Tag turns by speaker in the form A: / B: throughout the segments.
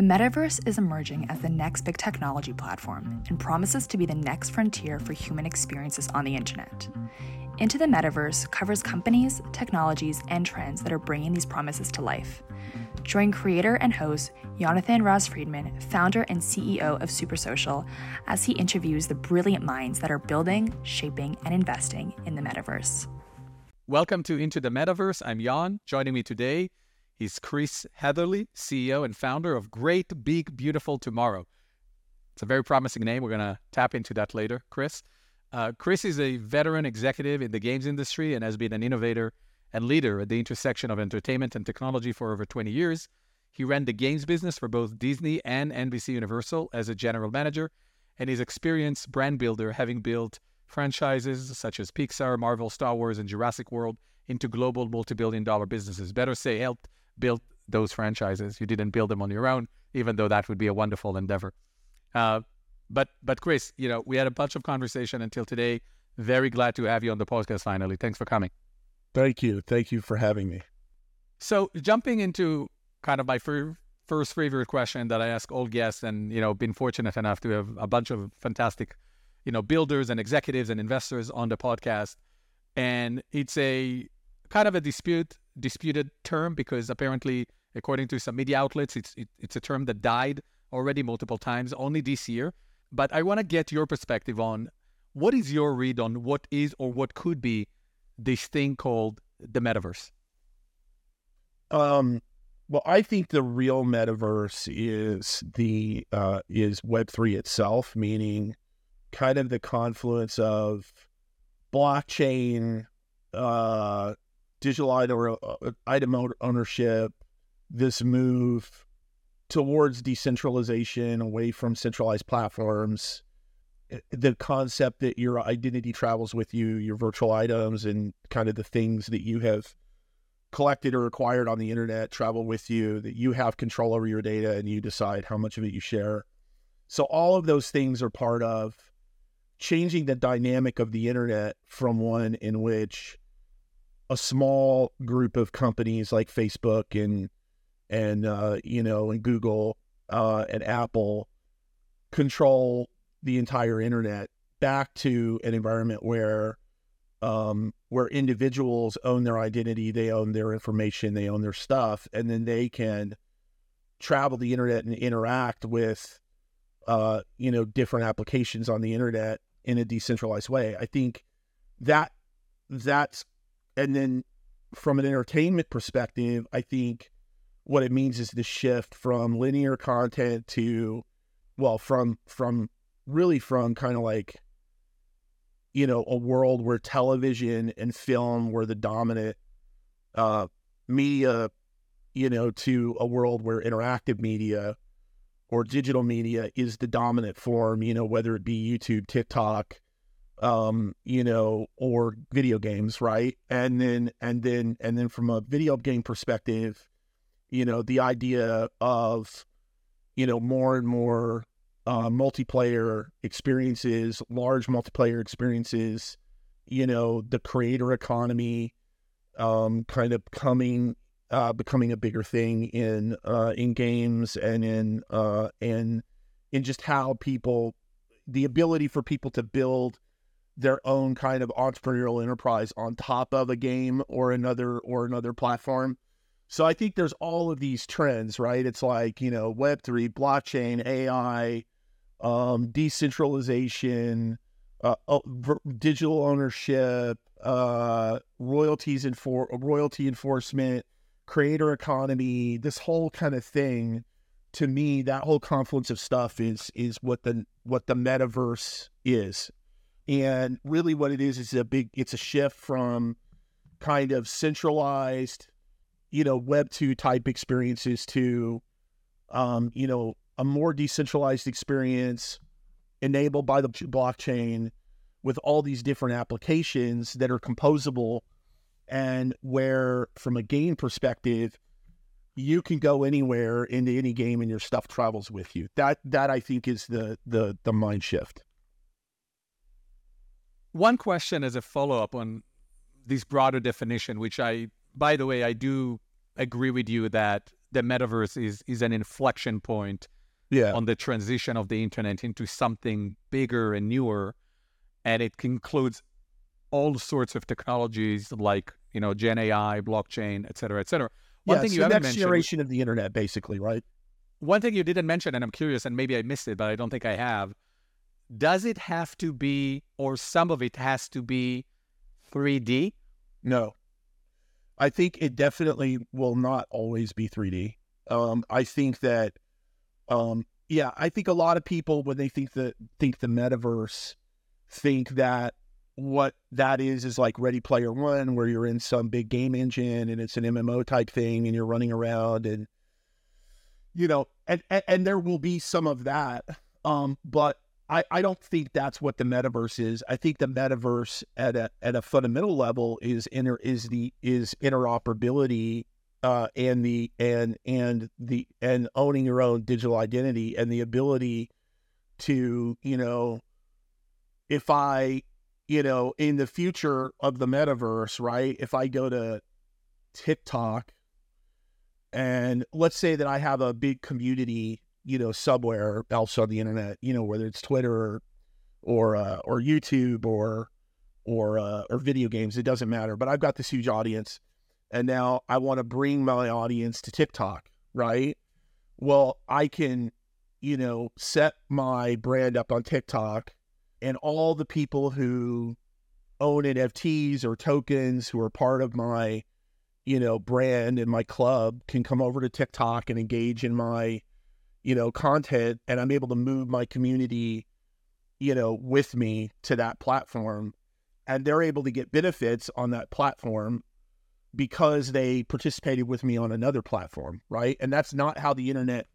A: The metaverse is emerging as the next big technology platform and promises to be the next frontier for human experiences on the internet. Into the Metaverse covers companies, technologies, and trends that are bringing these promises to life. Join creator and host Jonathan Ross Friedman, founder and CEO of Supersocial, as he interviews the brilliant minds that are building, shaping, and investing in the metaverse.
B: Welcome to Into the Metaverse. I'm Yon. Joining me today, he's Chris Heatherly, CEO and founder of Great Big Beautiful Tomorrow. It's a very promising name. We're going to tap into that later, Chris. Uh, Chris is a veteran executive in the games industry and has been an innovator and leader at the intersection of entertainment and technology for over 20 years. He ran the games business for both Disney and NBC Universal as a general manager, and his experienced brand builder, having built franchises such as Pixar, Marvel, Star Wars, and Jurassic World into global multi billion dollar businesses. Better say, helped build those franchises. You didn't build them on your own, even though that would be a wonderful endeavor. Uh, but but Chris, you know, we had a bunch of conversation until today. Very glad to have you on the podcast finally. Thanks for coming.
C: Thank you. Thank you for having me.
B: So jumping into kind of my fir- first favorite question that I ask all guests, and you know, been fortunate enough to have a bunch of fantastic, you know, builders and executives and investors on the podcast, and it's a kind of a dispute disputed term because apparently, according to some media outlets, it's it, it's a term that died already multiple times, only this year. But I want to get your perspective on what is your read on what is or what could be this thing called the metaverse.
C: Um, well, I think the real metaverse is the uh, is Web three itself, meaning kind of the confluence of blockchain, uh, digital item, uh, ownership, this move towards decentralization away from centralized platforms eh, the concept that your identity travels with you your virtual items and kind of the things that you have collected or acquired on the internet travel with you that you have control over your data and you decide how much of it you share. So all of those things are part of changing the dynamic of the internet from one in which a small group of companies like facebook and and uh, you know and Google uh, and Apple control the entire internet back to an environment where um, where individuals own their identity, they own their information, they own their stuff, and then they can travel the internet and interact with uh, you know different applications on the internet in a decentralized way. I think that that's and then from an entertainment perspective, I think what it means is the shift from linear content to well from from really from kind of like you know a world where television and film were the dominant uh media you know to a world where interactive media or digital media is the dominant form you know whether it be youtube tiktok um you know or video games right? And then and then and then from a video game perspective you know, the idea of, you know, more and more uh, multiplayer experiences, large multiplayer experiences, you know, the creator economy um, kind of coming, uh, becoming a bigger thing in uh, in games and in uh, and in just how people, the ability for people to build their own kind of entrepreneurial enterprise on top of a game or another or another platform so I think there's all of these trends, right? It's like, you know, Web3, blockchain, AI, um, decentralization, uh, uh, digital ownership, uh, royalties and for royalty enforcement, creator economy, this whole kind of thing. To me, that whole confluence of stuff is is what the what the metaverse is, and really what it is is a big. It's a shift from kind of centralized you know, Web 2 type experiences to, um, you know, a more decentralized experience enabled by the blockchain with all these different applications that are composable and where, from a game perspective, you can go anywhere into any game and your stuff travels with you. That that I think is the the the mind shift.
B: One question as a follow up on this broader definition, which I by the way, I do agree with you that the metaverse is is an inflection point
C: Yeah.
B: on the transition of the internet into something bigger and newer, and it includes all sorts of technologies like you know Gen AI, blockchain, et cetera, et cetera. One
C: yeah,
B: thing you
C: the next
B: mentioned,
C: generation of the internet, basically, right?
B: one thing you didn't mention, and I'm curious, and maybe I missed it, but I don't think I have. Does it have to be, or some of it has to be, 3D?
C: No. I think it definitely will not always be 3D. Um, I think that, um, yeah, I think a lot of people when they think the think the metaverse, think that what that is is like Ready Player One, where you're in some big game engine and it's an MMO type thing, and you're running around and, you know, and and, and there will be some of that, um, but I, I don't think that's what the metaverse is. I think the metaverse at a at a fundamental level is inter is the is interoperability uh, and the and and the and owning your own digital identity and the ability to you know if I you know in the future of the metaverse right if I go to TikTok and let's say that I have a big community you know, somewhere else on the internet, you know, whether it's Twitter or or, uh, or YouTube or or uh, or video games, it doesn't matter. But I've got this huge audience, and now I want to bring my audience to TikTok, right? Well, I can, you know, set my brand up on TikTok, and all the people who own NFTs or tokens who are part of my, you know, brand and my club can come over to TikTok and engage in my you know, content and I'm able to move my community, you know, with me to that platform. And they're able to get benefits on that platform because they participated with me on another platform, right? And that's not how the internet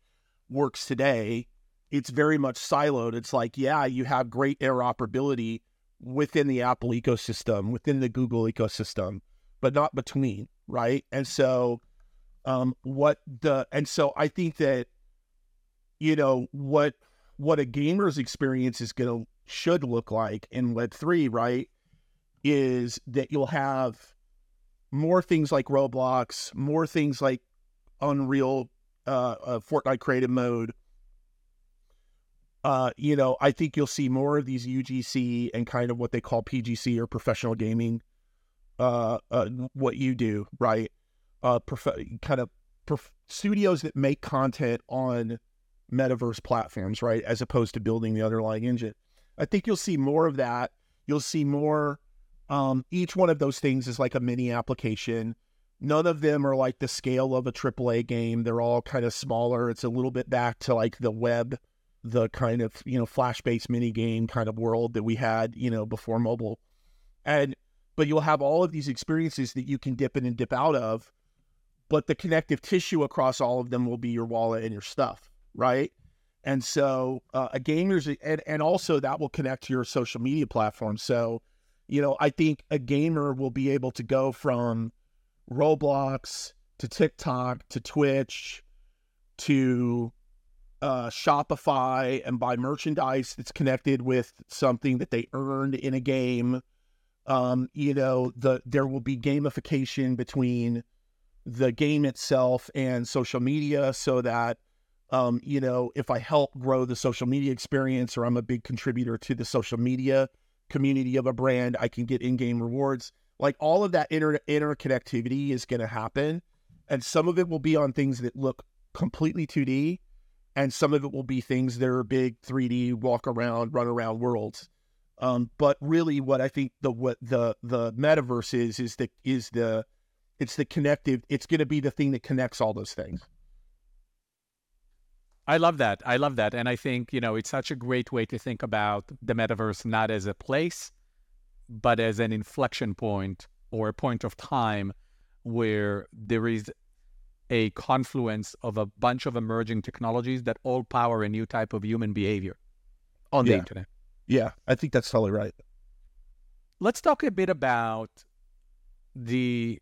C: works today. It's very much siloed. It's like, yeah, you have great interoperability within the Apple ecosystem, within the Google ecosystem, but not between, right? And so, um, what the, and so I think that you know what what a gamer's experience is going to should look like in web 3 right is that you'll have more things like roblox more things like unreal uh, uh fortnite creative mode. Uh you know i think you'll see more of these ugc and kind of what they call pgc or professional gaming uh, uh what you do right? Uh prof- kind of prof- studios that make content on metaverse platforms, right? As opposed to building the underlying engine. I think you'll see more of that. You'll see more. Um, each one of those things is like a mini application. None of them are like the scale of a AAA game. They're all kind of smaller. It's a little bit back to like the web, the kind of, you know, flash based mini game kind of world that we had, you know, before mobile. And, but you'll have all of these experiences that you can dip in and dip out of. But the connective tissue across all of them will be your wallet and your stuff right? And so uh, a gamer's and and also that will connect to your social media platform. So, you know, I think a gamer will be able to go from Roblox to TikTok to Twitch to uh, Shopify and buy merchandise that's connected with something that they earned in a game. Um, you know, the there will be gamification between the game itself and social media so that um, you know, if I help grow the social media experience or I'm a big contributor to the social media community of a brand, I can get in-game rewards. Like all of that inter interconnectivity is going to happen, and some of it will be on things that look completely 2D, and some of it will be things that are big 3D, walk around, run around worlds. Um, but really, what I think the what the the metaverse is is the is the it's the connective. It's going to be the thing that connects all those things.
B: I love that. I love that. And I think, you know, it's such a great way to think about the metaverse not as a place, but as an inflection point or a point of time where there is a confluence of a bunch of emerging technologies that all power a new type of human behavior on the internet.
C: Yeah, I think that's totally right.
B: Let's talk a bit about the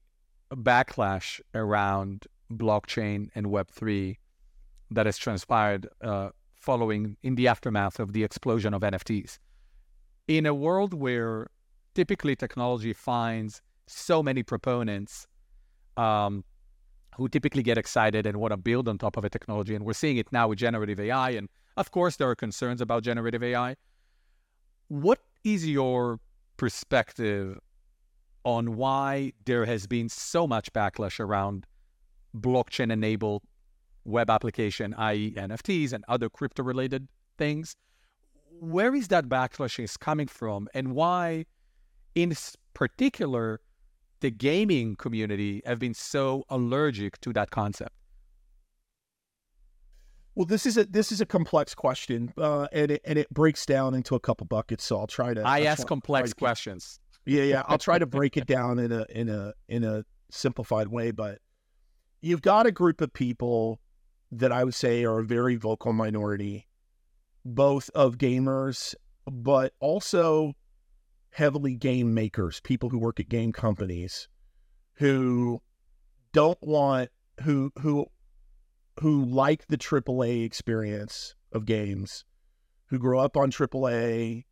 B: backlash around blockchain and Web3 that has transpired uh, following in the aftermath of the explosion of NFTs. In a world where typically technology finds so many proponents, um, who typically get excited and want to build on top of a technology. And we're seeing it now with generative AI. And of course, there are concerns about generative AI. What is your perspective on why there has been so much backlash around blockchain enabled web application, i.e., NFTs and other crypto related things? Where is that backlash is coming from, and why, in particular, the gaming community have been so allergic to that concept?
C: Well, this is a this is a complex question, uh, and it and it breaks down into a couple buckets. So I'll try to.
B: I I'll ask complex questions.
C: Yeah, yeah. I'll try to break it down in a in a in a simplified way. But you've got a group of people that I would say are a very vocal minority, both of gamers, but also heavily game makers, people who work at game companies who don't want who who who like the AAA experience of games, who grow up on AAA,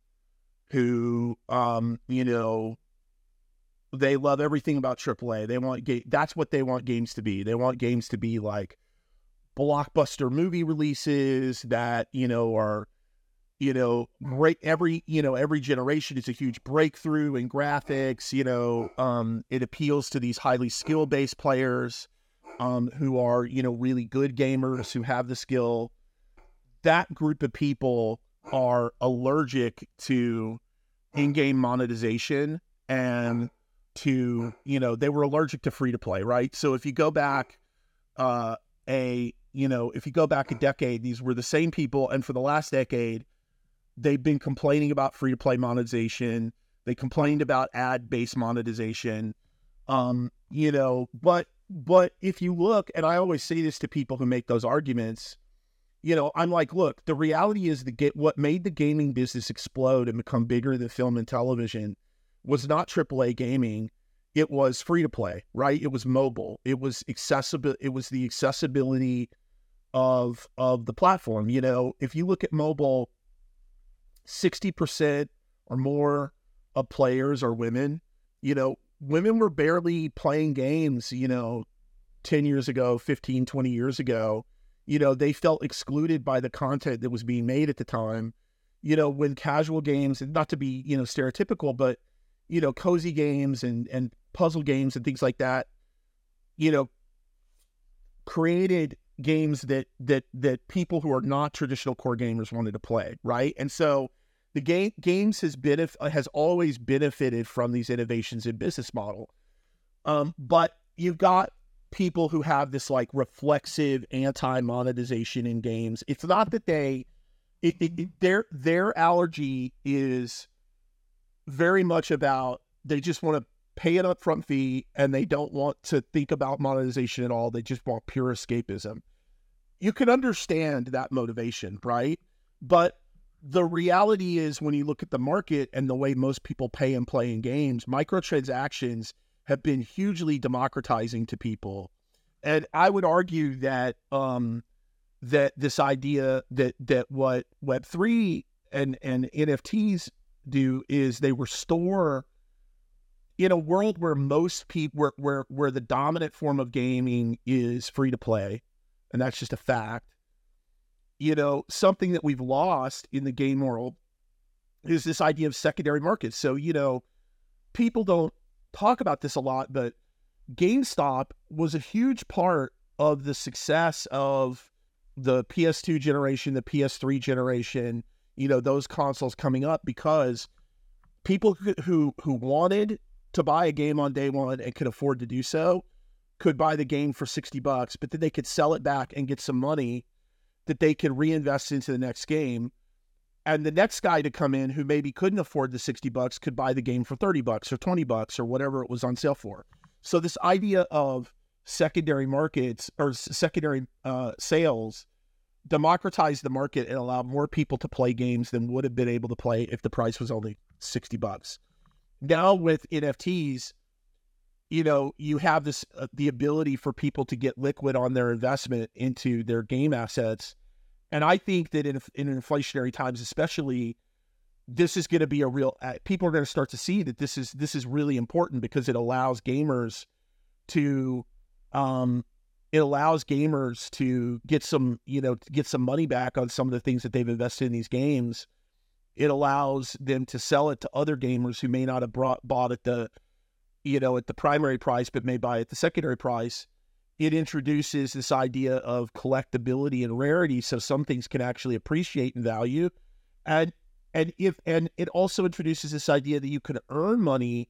C: who um, you know, they love everything about AAA. They want game. That's what they want games to be. They want games to be like blockbuster movie releases that you know are you know, break every, you know, every generation is a huge breakthrough in graphics. You know, um, it appeals to these highly skill based players um, who are, you know, really good gamers who have the skill. That group of people are allergic to in game monetization and to, you know, they were allergic to free to play, right? So if you go back uh, a, you know, if you go back a decade, these were the same people. And for the last decade, they've been complaining about free to play monetization. They complained about ad based monetization. Um, you know, but but if you look, and I always say this to people who make those arguments, you know, I'm like, look, the reality is the get what made the gaming business explode and become bigger than film and television was not AAA gaming. It was free to play, right? It was mobile. It was accessible. It was the accessibility of of the platform. You know, if you look at mobile, 60% or more of players are women. You know, women were barely playing games, you know, 10 years ago, 15, 20 years ago. You know, they felt excluded by the content that was being made at the time. You know, when casual games, not to be, you know, stereotypical, but, you know, cozy games and, and puzzle games and things like that, you know, created games that that that people who are not traditional core gamers wanted to play, right? And so the game games has been has always benefited from these innovations in business model. Um, but you've got people who have this like reflexive anti monetization in games. It's not that they it, it, it, their their allergy is very much about they just want to pay an upfront fee and they don't want to think about monetization at all. They just want pure escapism. You can understand that motivation, right? But the reality is when you look at the market and the way most people pay and play in games, microtransactions have been hugely democratizing to people. And I would argue that um, that this idea that that what Web three and and NFTs do is they restore in a world where most people where where where the dominant form of gaming is free to play, and that's just a fact. You know, something that we've lost in the game world is this idea of secondary markets. So, you know, people don't talk about this a lot, but GameStop was a huge part of the success of the PS2 generation, the PS3 generation, you know, those consoles coming up because people who who wanted to buy a game on day one and could afford to do so could buy the game for 60 bucks, but then they could sell it back and get some money that they could reinvest into the next game. And the next guy to come in who maybe couldn't afford the 60 bucks could buy the game for 30 bucks or 20 bucks or whatever it was on sale for. So this idea of secondary markets or secondary uh, sales democratized the market and allowed more people to play games than would have been able to play if the price was only 60 bucks. Now with NFTs, you know, you have this uh, the ability for people to get liquid on their investment into their game assets. And I think that in, in inflationary times, especially, this is going to be a real. Uh, people are going to start to see that this is this is really important because it allows gamers to, um, it allows gamers to get some, you know, get some money back on some of the things that they've invested in these games. It allows them to sell it to other gamers who may not have brought, bought at the, you know, at the primary price, but may buy at the secondary price. It introduces this idea of collectability and rarity, so some things can actually appreciate in value, and and if and it also introduces this idea that you can earn money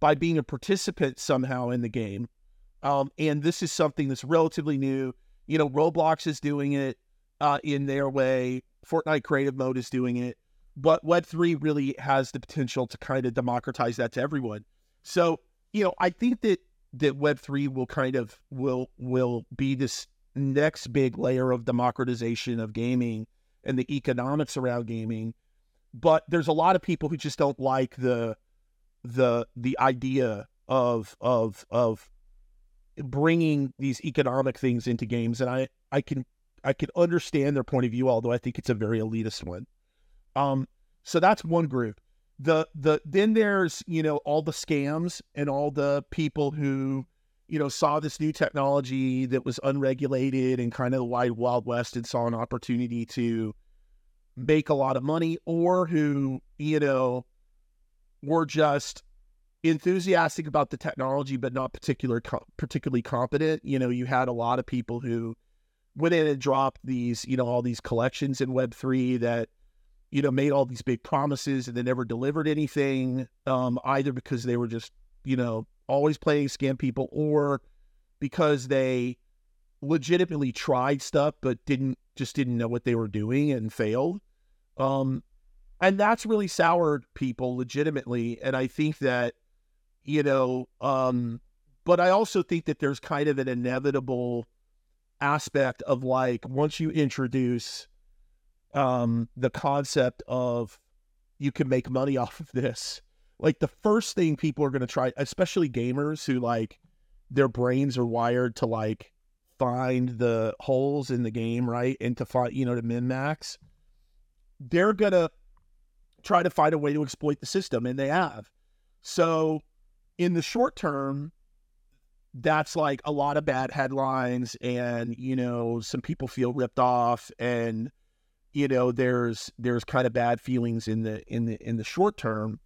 C: by being a participant somehow in the game um, and this is something that's relatively new. You know, Roblox is doing it uh, in their way. Fortnite Creative Mode is doing it, but Web3 really has the potential to kind of democratize that to everyone. So, you know, I think that that Web3 will kind of will will be this next big layer of democratization of gaming and the economics around gaming. But there's a lot of people who just don't like the the the idea of of of bringing these economic things into games, and I I can I can understand their point of view, although I think it's a very elitist one. Um, so that's one group. The the then there's you know all the scams and all the people who you know saw this new technology that was unregulated and kind of the wide wild west and saw an opportunity to make a lot of money, or who you know were just enthusiastic about the technology, but not particular particularly competent. You know, you had a lot of people who went in and dropped these, you know, all these collections in Web three that, you know, made all these big promises and they never delivered anything, um, either because they were just, you know, always playing scam people or because they legitimately tried stuff but didn't just didn't know what they were doing and failed. Um, and that's really soured people legitimately. And I think that you know, um, but I also think that there's kind of an inevitable aspect of like once you introduce um, the concept of you can make money off of this, like the first thing people are going to try, especially gamers who like their brains are wired to like find the holes in the game, right? And to find, you know, to min max, they're going to try to find a way to exploit the system, and they have. So in the short term, that's like a lot of bad headlines and you know some people feel ripped off and you know there's there's kind of bad feelings in the in the in the short term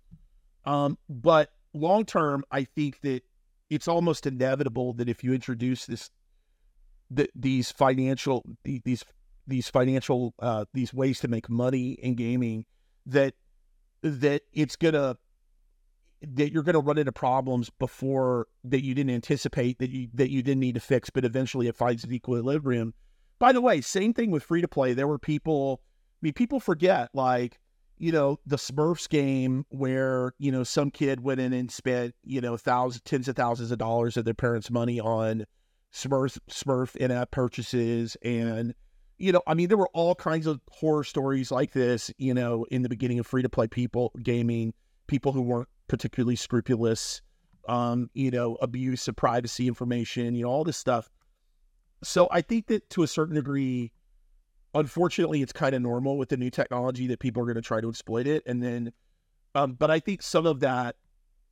C: um but long term i think that it's almost inevitable that if you introduce this that these financial these these financial uh these ways to make money in gaming that that it's gonna that you're to run into problems before that you didn't anticipate that you that you didn't need to fix, but eventually it finds an equilibrium. By the way, same thing with free to play. There were people. I mean, people forget like you know the Smurfs game where you know some kid went in and spent you know thousands, tens of thousands of dollars of their parents' money on Smurf Smurf in-app purchases and you know, I mean, there were all kinds of horror stories like this, you know, in the beginning of free to play people gaming, people who weren't particularly scrupulous, um, you know, abuse of privacy information, you know, all this stuff. So I think that to a certain degree, unfortunately, it's kind of normal with the new technology that people are going to try to exploit it. And then, um, but I think some of that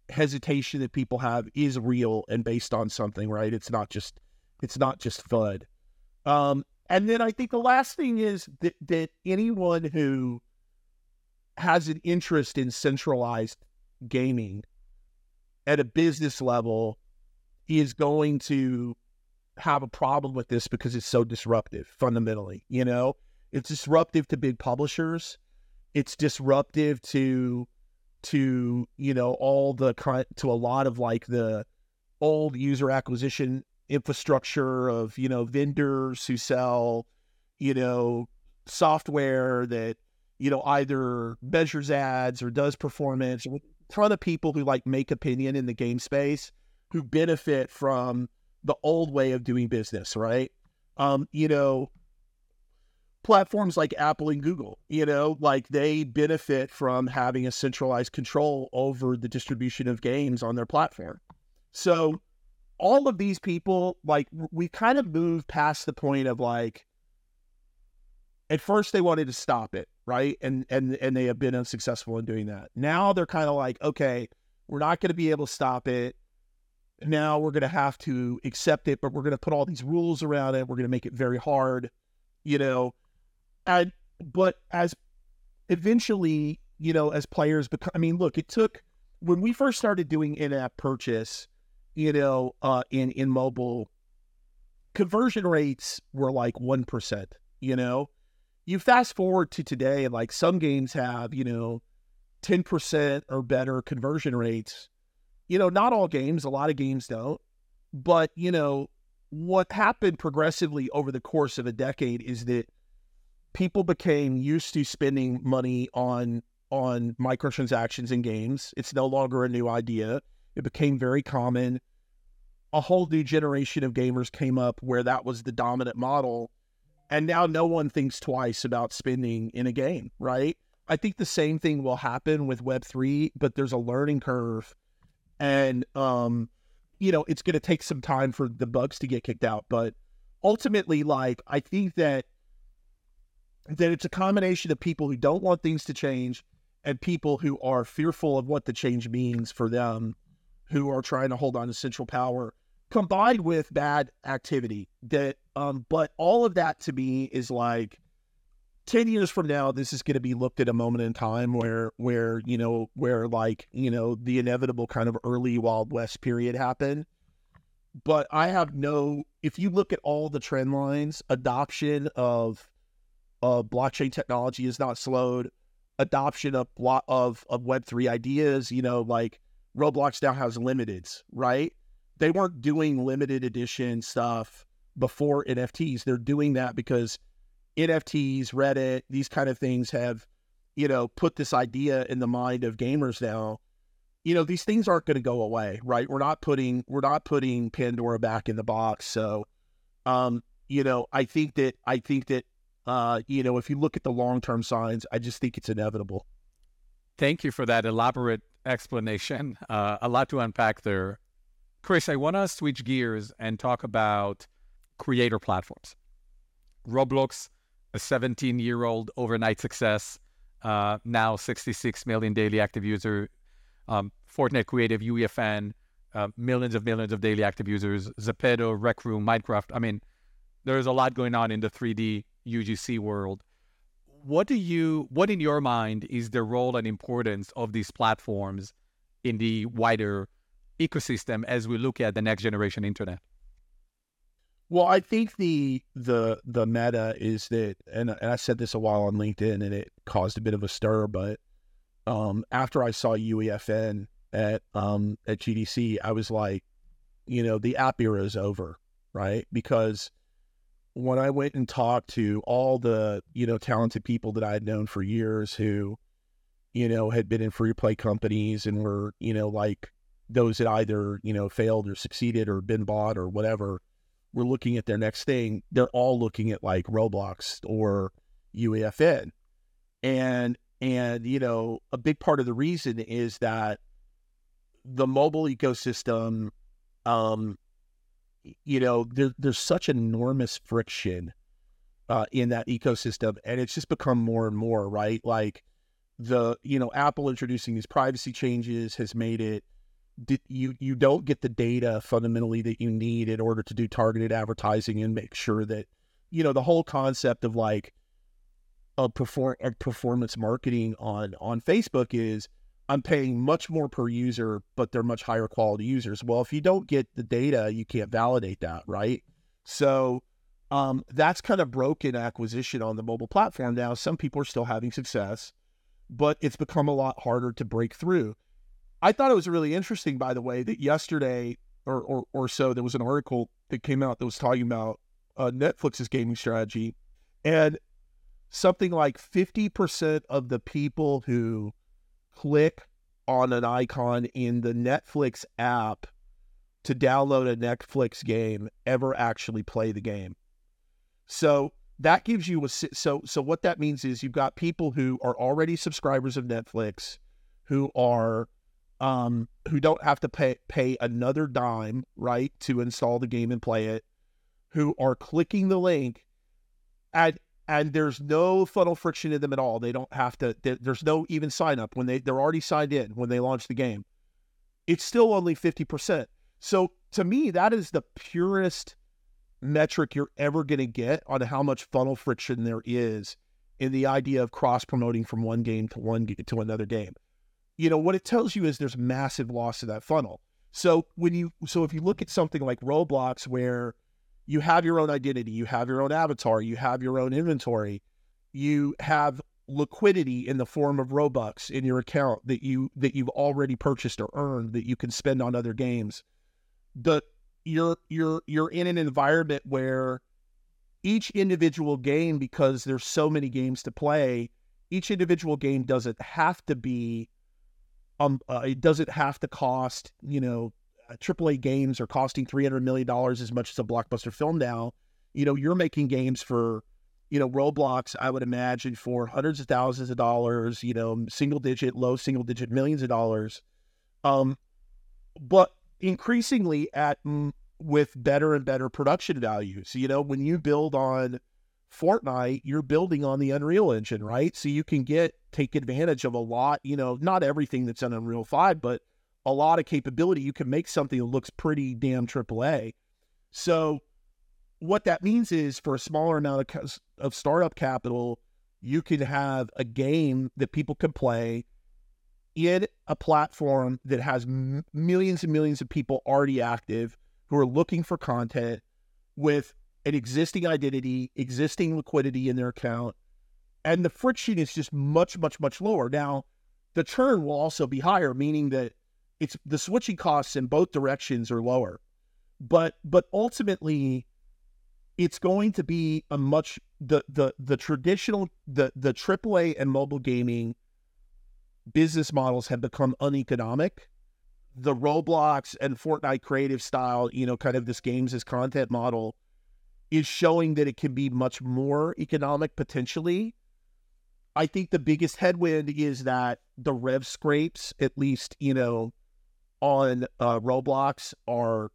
C: hesitation that people have is real and based on something, right? It's not just, it's not just FUD. Um, and then I think the last thing is that, that anyone who has an interest in centralized gaming at a business level is going to have a problem with this because it's so disruptive fundamentally you know? It's disruptive to big publishers. It's disruptive to to you know all the to a lot of like the old user acquisition infrastructure of you know vendors who sell you know software that you know either measures ads or does performance. A ton of people who like make opinion in the game space who benefit from the old way of doing business, right? Um, you know, platforms like Apple and Google, you know, like they benefit from having a centralized control over the distribution of games on their platform. So all of these people, like we kind of moved past the point of like at first they wanted to stop it right? And and and they have been unsuccessful in doing that. Now they're kind of like, okay, we're not going to be able to stop it. Now we're going to have to accept it, but we're going to put all these rules around it. We're going to make it very hard, you know. And but as eventually, you know, as players become, I mean, look, it took when we first started doing in-app purchase, you know, uh, in in mobile, conversion rates were like one percent. You know, you fast forward to today, like some games have, you know, ten percent or better conversion rates you know, not all games, a lot of games don't. But, you know, what happened progressively over the course of a decade is that people became used to spending money on on microtransactions in games. It's no longer a new idea. It became very common. A whole new generation of gamers came up where that was the dominant model. And now no one thinks twice about spending in a game, right? I think the same thing will happen with Web3, but there's a learning curve and um, you know, it's going to take some time for the bugs to get kicked out. But ultimately, like, I think that that it's a combination of people who don't want things to change and people who are fearful of what the change means for them, who are trying to hold on to central power, combined with bad activity. That, um, but all of that to me is like 10 years from now this is going to be looked at a moment in time where where you know where like you know the inevitable kind of early wild west period happened. But i have no if you look at all the trend lines adoption of uh, blockchain technology is not slowed. Adoption of of of web3 ideas you know like roblox now has limiteds right? They weren't doing limited edition stuff before nfts they're doing that because NFTs, Reddit, these kind of things have, you know, put this idea in the mind of gamers now. You know, these things aren't going to go away, right? We're not putting we're not putting Pandora back in the box. So, um, you know, I think that I think that uh, you know, if you look at the long term signs, I just think it's inevitable.
B: Thank you for that elaborate explanation. Uh, a lot to unpack there. Chris, I want to switch gears and talk about creator platforms. Roblox a 17 year old overnight success, uh, now 66 million daily active user. Um, Fortnite Creative, UEFN, uh, millions of millions of daily active users, Zepeto, Rec Room, Minecraft. I mean, there's a lot going on in the 3D UGC world. What do you, what in your mind is the role and importance of these platforms in the wider ecosystem as we look at the next generation internet?
C: Well, I think the the the meta is that, and, and I said this a while on LinkedIn, and it caused a bit of a stir. But um, after I saw UEFN at um, at GDC, I was like, you know, the app era is over, right? Because when I went and talked to all the you know talented people that I had known for years, who you know had been in free play companies and were you know like those that either you know failed or succeeded or been bought or whatever were looking at their next thing, they're all looking at like Roblox or UEFN. And and you know, a big part of the reason is that the mobile ecosystem um you know, there, there's such enormous friction uh, in that ecosystem, and it's just become more and more right. Like the you know Apple introducing these privacy changes has made it you you don't get the data fundamentally that you need in order to do targeted advertising and make sure that you know the whole concept of like a perform a performance marketing on on Facebook is I'm paying much more per user, but they're much higher quality users. Well, if you don't get the data, you can't validate that, right? So um, that's kind of broken acquisition on the mobile platform now. Some people are still having success, but it's become a lot harder to break through. I thought it was really interesting, by the way, that yesterday or, or, or so there was an article that came out that was talking about uh, Netflix's gaming strategy. And something like 50% of the people who click on an icon in the Netflix app to download a Netflix game ever actually play the game. So that gives you a so so what that means is you've got people who are already subscribers of Netflix who are um, who don't have to pay pay another dime, right, to install the game and play it, who are clicking the link, and and there's no funnel friction in them at all. They don't have to. There's no even sign up when they they're already signed in when they launch the game. It's still only fifty percent. So to me, that is the purest metric you're ever going to get on how much funnel friction there is in the idea of cross promoting from one game to one to another game. You know what it tells you is there's massive loss of that funnel. So when you so if you look at something like Roblox where you have your own identity, you have your own avatar, you have your own inventory, you have liquidity in the form of Robux in your account that you that you've already purchased or earned that you can spend on other games. The you're you're you're in an environment where each individual game because there's so many games to play, each individual game doesn't have to be um uh, it doesn't have to cost, you know, AAA games are costing 300 million dollars as much as a blockbuster film now. You know, you're making games for you know, Roblox, I would imagine for hundreds of thousands of dollars, you know, single digit, low single digit millions of dollars. Um, but increasingly at with better and better production values. You know, when you build on Fortnite, you're building on the Unreal Engine, right? So you can get take advantage of a lot, you know, not everything that's on Unreal 5, but a lot of capability. You can make something that looks pretty damn AAA. So what that means is for a smaller amount of, of startup capital, you can have a game that people can play in a platform that has m- millions and millions of people already active who are looking for content with an existing identity, existing liquidity in their account, and the friction is just much, much, much lower. Now, the churn will also be higher, meaning that it's the switching costs in both directions are lower. But but ultimately, it's going to be a much the the the traditional the the AAA and mobile gaming business models have become uneconomic. The Roblox and Fortnite creative style, you know, kind of this games as content model is showing that it can be much more economic potentially. I think the biggest headwind is that the rev scrapes, at least, you know, on uh, Roblox are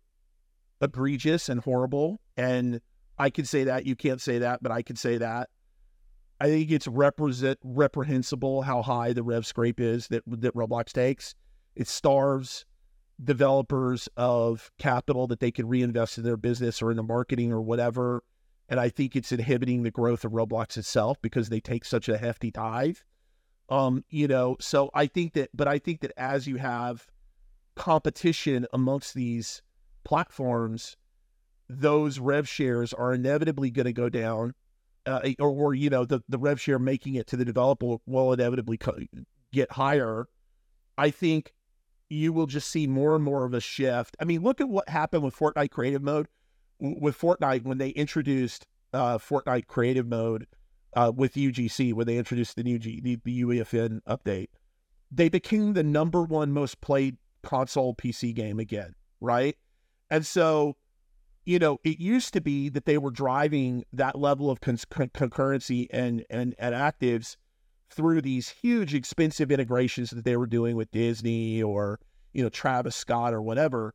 C: egregious and horrible. And I can say that. You can't say that, but I can say that. I think it's represent reprehensible how high the rev scrape is that that Roblox takes. It starves developers of capital that they can reinvest in their business or in the marketing or whatever. And I think it's inhibiting the growth of Roblox itself because they take such a hefty dive. Um, you know, so I think that, but I think that as you have competition amongst these platforms, those rev shares are inevitably going to go down, uh, or, or, you know the the rev share making it to the developer will inevitably co- get higher. I think you will just see more and more of a shift. I mean, look at what happened with Fortnite Creative Mode. With Fortnite, when they introduced uh, Fortnite Creative Mode uh, with UGC, when they introduced the new G, the, the UEFN update, they became the number one most played console PC game again, right? And so you know, it used to be that they were driving that level of con- con- concurrency and, and, and actives through these huge expensive integrations that they were doing with Disney or, you know, Travis Scott or whatever.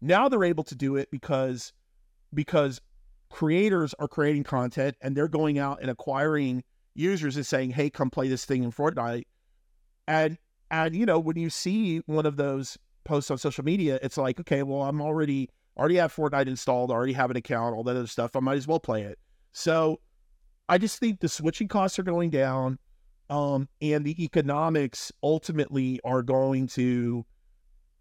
C: Now they're able to do it because because creators are creating content and they're going out and acquiring users and saying, "Hey, come play this thing in Fortnite." And and you know, when you see one of those posts on social media, it's like, okay, well, I'm already already have Fortnite installed, I already have an account, all that other stuff. I might as well play it. So I just think the switching costs are going down. Um, and the economics ultimately are going to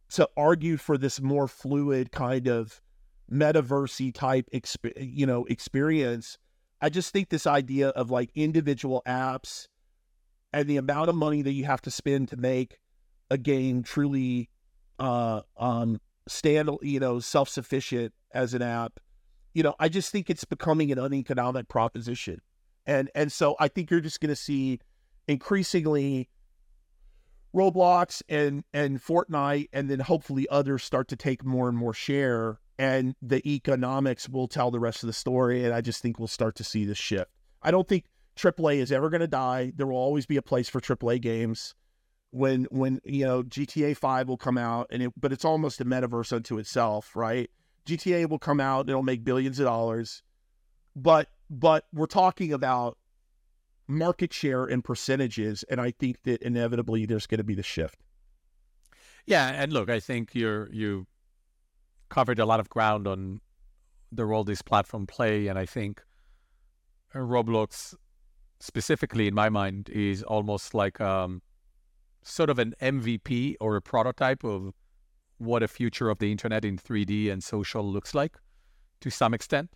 C: to argue for this more fluid kind of metaversey type exp- you know experience. I just think this idea of like individual apps and the amount of money that you have to spend to make a game truly uh, um, stand, you know, self sufficient as an app. You know, I just think it's becoming an uneconomic proposition, and and so I think you're just going to see increasingly Roblox and and Fortnite, and then hopefully others start to take more and more share, and the economics will tell the rest of the story. And I just think we'll start to see this shift. I don't think AAA is ever going to die. There will always be a place for AAA games when when you know GTA 5 will come out and it but it's almost a metaverse unto itself, right? GTA will come out, it'll make billions of dollars. But but we're talking about market share and percentages and I think that inevitably there's going to be the shift.
B: Yeah, and look, I think you're you covered a lot of ground on the role this platform play, and I think Roblox, specifically in my mind, is almost like um, sort of an MVP or a prototype of what a future of the internet in 3D and social looks like to some extent.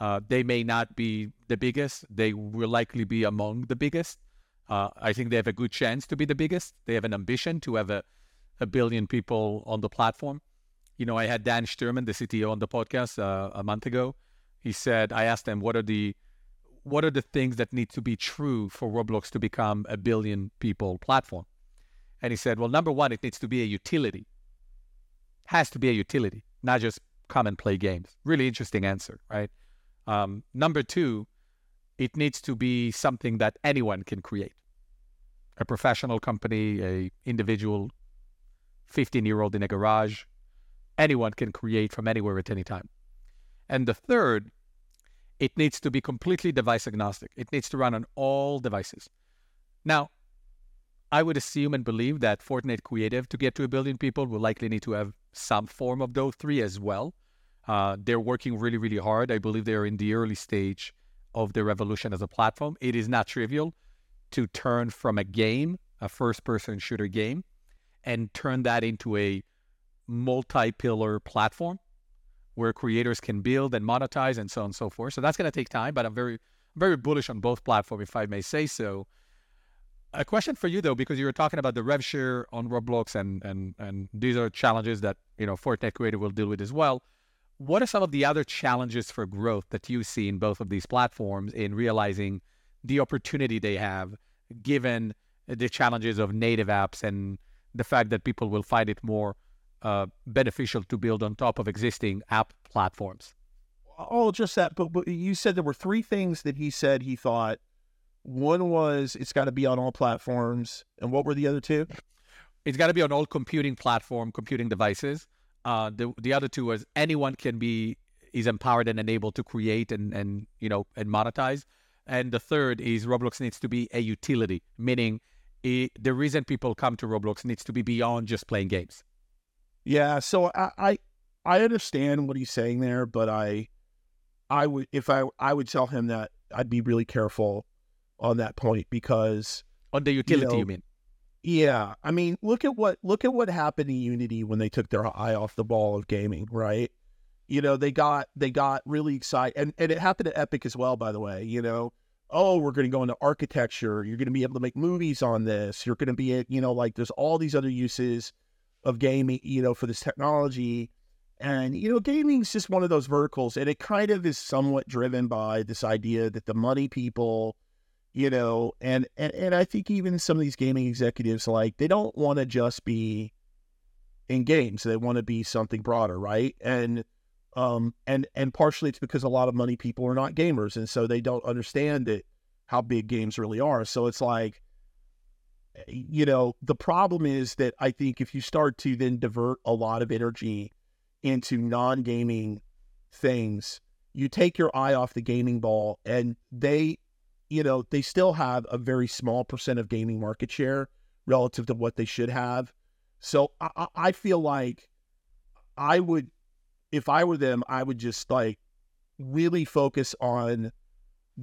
B: Uh, they may not be the biggest. They will likely be among the biggest. Uh, I think they have a good chance to be the biggest. They have an ambition to have a, a billion people on the platform. You know, I had Dan Sturman, the CTO, on the podcast uh, a month ago. He said, I asked him, what are the what are the things that need to be true for Roblox to become a billion people platform? And he said, well, number one, it needs to be a utility. Has to be a utility, not just come and play games. Really interesting answer, right? Um, number two, it needs to be something that anyone can create. A professional company, a individual 15 year old in a garage, anyone can create from anywhere at any time. And the third, it needs to be completely device agnostic. It needs to run on all devices. Now, I would assume and believe that Fortnite Creative, to get to a billion people, will likely need to have some form of those three as well. Uh, they're working really, really hard. I believe they're in the early stage of their evolution as a platform. It is not trivial to turn from a game, a first person shooter game, and turn that into a multi pillar platform where creators can build and monetize and so on and so forth. So that's going to take time, but I'm very, very bullish on both platforms, if I may say so. A question for you though, because you were talking about the rev share on Roblox, and and and these are challenges that you know Fortnite Creative will deal with as well. What are some of the other challenges for growth that you see in both of these platforms in realizing the opportunity they have, given the challenges of native apps and the fact that people will find it more uh, beneficial to build on top of existing app platforms?
C: Oh, just that. But, but you said there were three things that he said he thought. One was it's got to be on all platforms. And what were the other two?
B: It's got to be on all computing platform, computing devices. Uh, the the other two was anyone can be is empowered and enabled to create and and you know and monetize. And the third is Roblox needs to be a utility, meaning it, the reason people come to Roblox needs to be beyond just playing games.
C: Yeah, so I, I I understand what he's saying there, but I I would if I I would tell him that I'd be really careful on that point because
B: on the utility you, know,
C: you
B: mean
C: yeah, I mean, look at what look at what happened to Unity when they took their eye off the ball of gaming, right? You know, they got they got really excited, and and it happened to Epic as well, by the way. You know, oh, we're going to go into architecture. You're going to be able to make movies on this. You're going to be, you know, like there's all these other uses of gaming, you know, for this technology. And, you know, gaming is just one of those verticals. And it kind of is somewhat driven by this idea that the money people you know, and, and, and I think even some of these gaming executives, like, they don't want to just be in games. They want to be something broader, right? And, um, and, and partially it's because a lot of money people are not gamers. And so they don't understand it, how big games really are. So it's like, eh, you know, the problem is that I think if you start to then divert a lot of energy into non gaming things, you take your eye off the gaming ball and they you know, they still have a very small percent of gaming market share relative to what they should have. So I, I feel like I would, if I were them, I would just like really focus on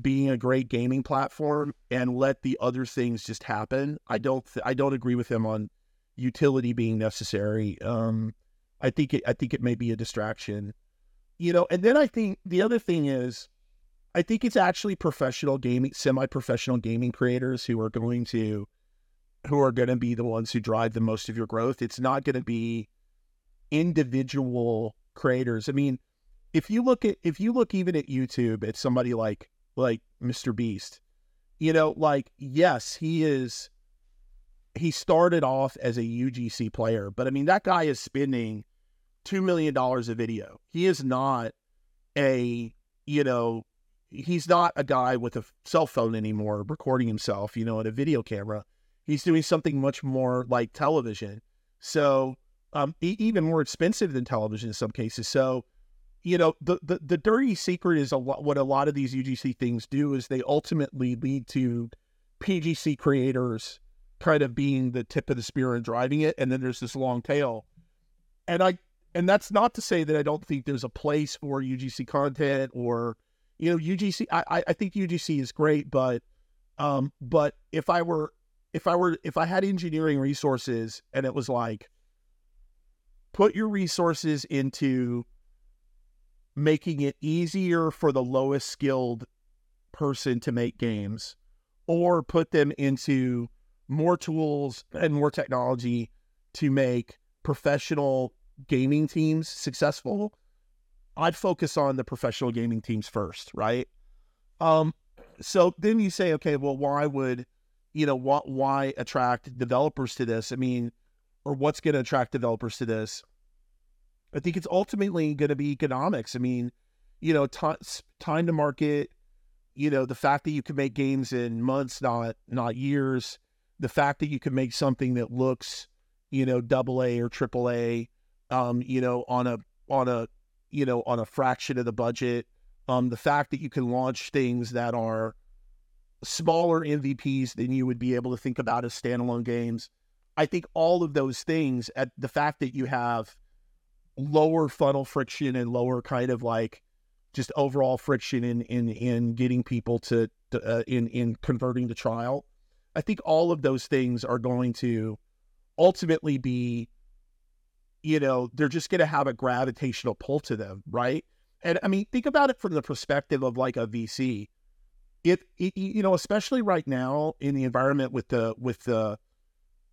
C: being a great gaming platform and let the other things just happen. I don't, th- I don't agree with him on utility being necessary. Um, I think it, I think it may be a distraction, you know. And then I think the other thing is I think it's actually professional gaming, semi-professional gaming creators who are going to who are going to be the ones who drive the most of your growth. It's not going to be individual creators. I mean, if you look at if you look even at YouTube at somebody like like Mr. Beast, you know, like yes, he is he started off as a UGC player, but I mean that guy is spending two million dollars a video. He is not a you know he's not a guy with a cell phone anymore recording himself, you know, in a video camera. He's doing something much more like television. So, um, even more expensive than television in some cases. So, you know, the, the, the dirty secret is a lot, what a lot of these UGC things do is they ultimately lead to PGC creators kind of being the tip of the spear and driving it. And then there's this long tail. And I, and that's not to say that I don't think there's a place for UGC content or, you know, UGC. I I think UGC is great, but, um, but if I were if I were if I had engineering resources and it was like, put your resources into making it easier for the lowest skilled person to make games or put them into more tools and more technology to make professional gaming teams successful, I'd focus on the professional gaming teams first, right? Um, so then you say, okay, well, why would you know what? Why attract developers to this? I mean, or what's going to attract developers to this? I think it's ultimately going to be economics. I mean, you know, t- time to market. You know, the fact that you can make games in months, not not years. The fact that you can make something that looks, you know, double A or triple A, um, you know, on a on a you know on a fraction of the budget. Um, the fact that you can launch things that are smaller MVPs than you would be able to think about as standalone games. I think all of those things, at the fact that you have lower funnel friction and lower kind of like just overall friction in in in getting people to, to uh, in in converting to trial. I think all of those things are going to ultimately be you know, they're just going to have a gravitational pull to them, right? And I mean, think about it from the perspective of like a VC. If you know, especially right now in the environment with the with the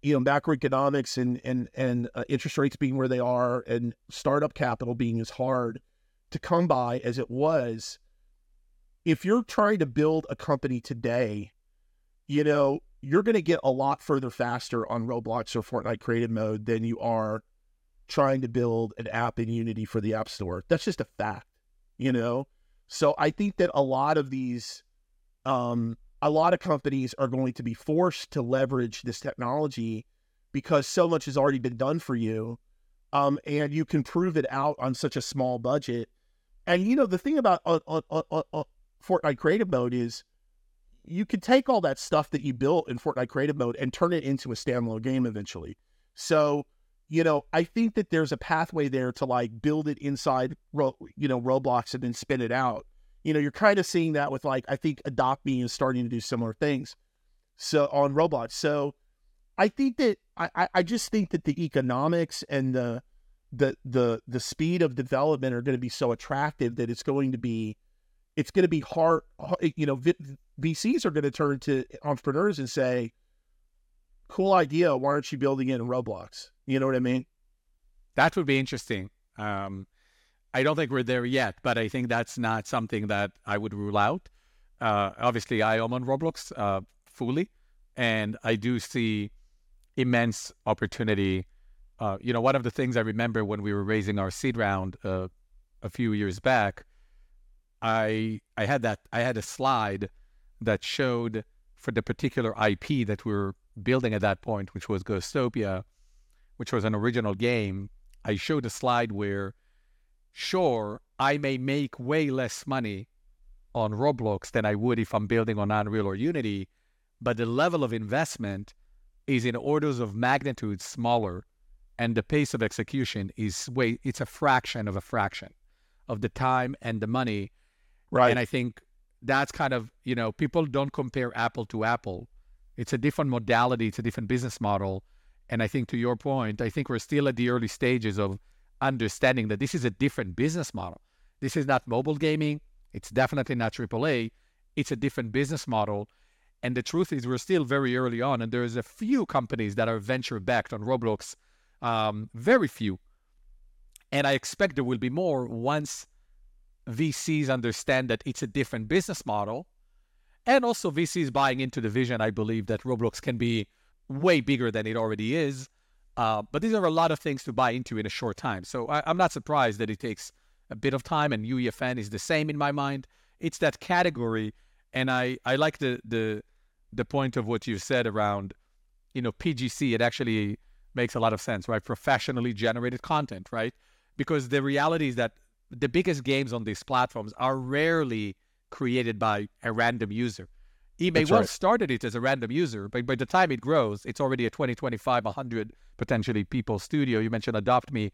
C: you know macroeconomics and and and uh, interest rates being where they are, and startup capital being as hard to come by as it was. If you're trying to build a company today, you know, you're going to get a lot further faster on Roblox or Fortnite creative mode than you are trying to build an app in Unity for the App Store. That's just a fact, you know? So I think that a lot of these, um, a lot of companies are going to be forced to leverage this technology because so much has already been done for you. Um, and you can prove it out on such a small budget. And, you know, the thing about uh, uh, uh, Fortnite Creative Mode is you can take all that stuff that you built in Fortnite Creative Mode and turn it into a standalone game eventually. So you know, I think that there's a pathway there to like build it inside, you know, Roblox and then spin it out. You know, you're kind of seeing that with like, I think Adopt Me is starting to do similar things. So on Roblox. So I think that I, I just think that the economics and the, the, the, the speed of development are going to be so attractive that it's going to be, it's going to be hard. You know, VCs are going to turn to entrepreneurs and say, cool idea. Why aren't you building it in Roblox? You know what I mean?
B: That would be interesting. Um, I don't think we're there yet, but I think that's not something that I would rule out. Uh, obviously, I am on Roblox uh, fully, and I do see immense opportunity. Uh, you know, one of the things I remember when we were raising our seed round uh, a few years back, I I had that I had a slide that showed for the particular IP that we were building at that point, which was Ghostopia, which was an original game, I showed a slide where, sure, I may make way less money on Roblox than I would if I'm building on Unreal or Unity, but the level of investment is in orders of magnitude smaller, and the pace of execution is way it's a fraction of a fraction of the time and the money.
C: Right.
B: And I think that's kind of you know people don't compare apple to apple. It's a different modality. It's a different business model. And I think to your point, I think we're still at the early stages of understanding that this is a different business model. This is not mobile gaming. It's definitely not AAA. It's a different business model. And the truth is, we're still very early on, and there's a few companies that are venture backed on Roblox, um, very few. And I expect there will be more once VCs understand that it's a different business model. And also, VCs buying into the vision, I believe that Roblox can be way bigger than it already is. Uh, but these are a lot of things to buy into in a short time. So I, am not surprised that it takes a bit of time, and UEFN is the same in my mind. It's that category, and I, I like the the the point of what you said around, you know, PGC. It actually makes a lot of sense, right? Professionally generated content, right? Because the reality is that the biggest games on these platforms are rarely created by a random user. He may well right. started it as a random user, but by the time it grows, it's already a 20, 25, 100 potentially people studio. You mentioned Adopt Me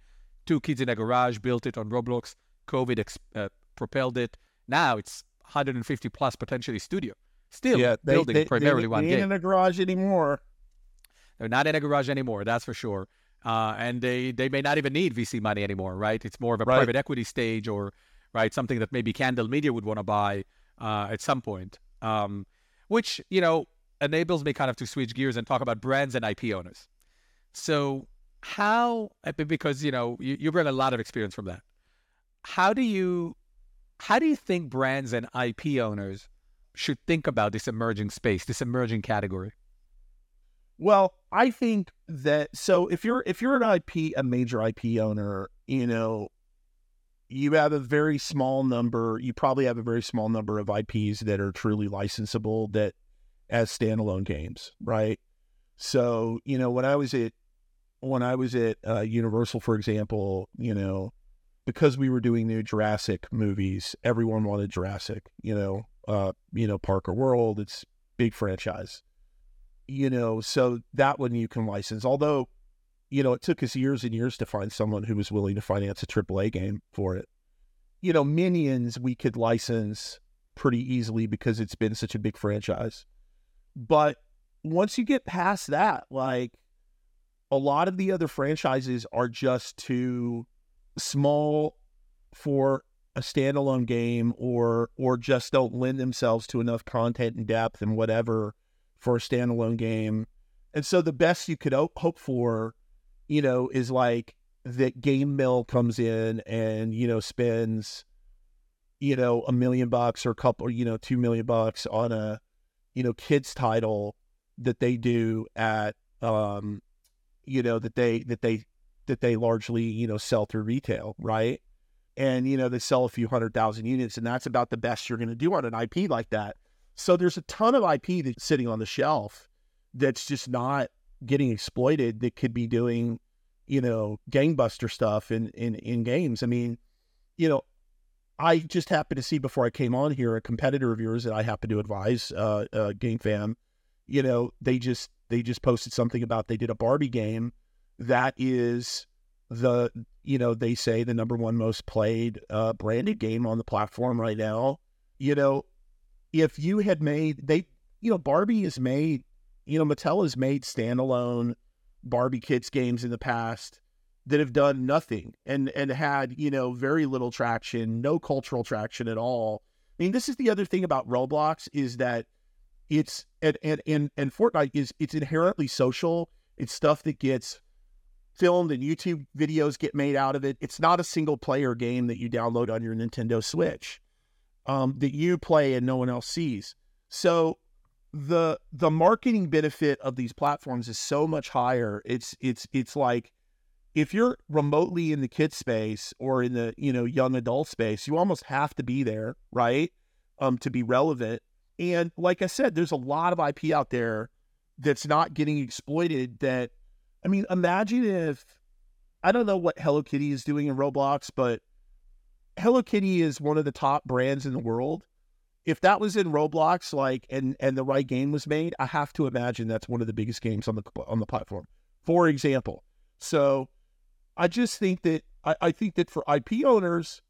B: two kids in a garage built it on Roblox. COVID uh, propelled it. Now it's 150 plus potentially studio. Still
C: yeah, they,
B: building
C: they,
B: primarily
C: they,
B: one
C: they
B: game.
C: ain't in a garage anymore.
B: They're not in a garage anymore, that's for sure. Uh, and they, they may not even need VC money anymore, right? It's more of a
C: Right.
B: private equity stage or right something that maybe Candle Media would want to buy uh, at some point. Um, which you know enables me kind of to switch gears and talk about brands and IP owners. So how because you know you, you bring a lot of experience from that. How do you how do you think brands and IP owners should think about this emerging space, this emerging category?
C: Well, I think that so if you're if you're an IP a major IP owner, you know, you have a very small number, you probably have a very small number of IPs that are truly licensable that as standalone games, right? So, you know, when I was at when I was at uh, Universal, for example, you know, because we were doing new Jurassic movies, everyone wanted Jurassic. You know, uh, you know, Parker World, it's big franchise. You know, so that one you can license. Although, you know, it took us years and years to find someone who was willing to finance a AAA game for it. You know, Minions we could license pretty easily because it's been such a big franchise. But once you get past that, like a lot of the other franchises are just too small for a standalone game or or just don't lend themselves to enough content and depth and whatever for a standalone game. And so the best you could hope for, you know, is like that GameMill comes in and, you know, spends, you know, a million bucks or a couple, you know, two million bucks on a, you know, kids title that they do at um, you know, that they that they that they largely, you know, sell through retail, right? And, you know, they sell a few hundred thousand units, and that's about the best you're going to do on an IP like that. So there's a ton of IP that's sitting on the shelf that's just not getting exploited that could be doing, you know, gangbuster stuff in, in, in games. I mean, you know, I just happened to see before I came on here a competitor of yours that I happen to advise, uh, uh, Gamefam. You know, they just they just posted something about they did a Barbie game that is the you know they say the number one most played uh, branded game on the platform right now. You know, if you had made they you know Barbie is made you know Mattel has made standalone Barbie kids games in the past that have done nothing and and had you know very little traction, no cultural traction at all. I mean, this is the other thing about Roblox is that it's and and and, and Fortnite is it's inherently social. It's stuff that gets filmed and YouTube videos get made out of it. It's not a single player game that you download on your Nintendo Switch um, that you play and no one else sees. So the the marketing benefit of these platforms is so much higher. It's it's it's like if you're remotely in the kid space or in the you know young adult space, you almost have to be there, right? Um, to be relevant. And like I said, there's a lot of IP out there that's not getting exploited. That I mean, imagine if I don't know what Hello Kitty is doing in Roblox, but Hello Kitty is one of the top brands in the world. If that was in Roblox, like and and the right game was made, I have to imagine that's one of the biggest games on the on the platform. For example, so I just think that I, I think that for IP owners,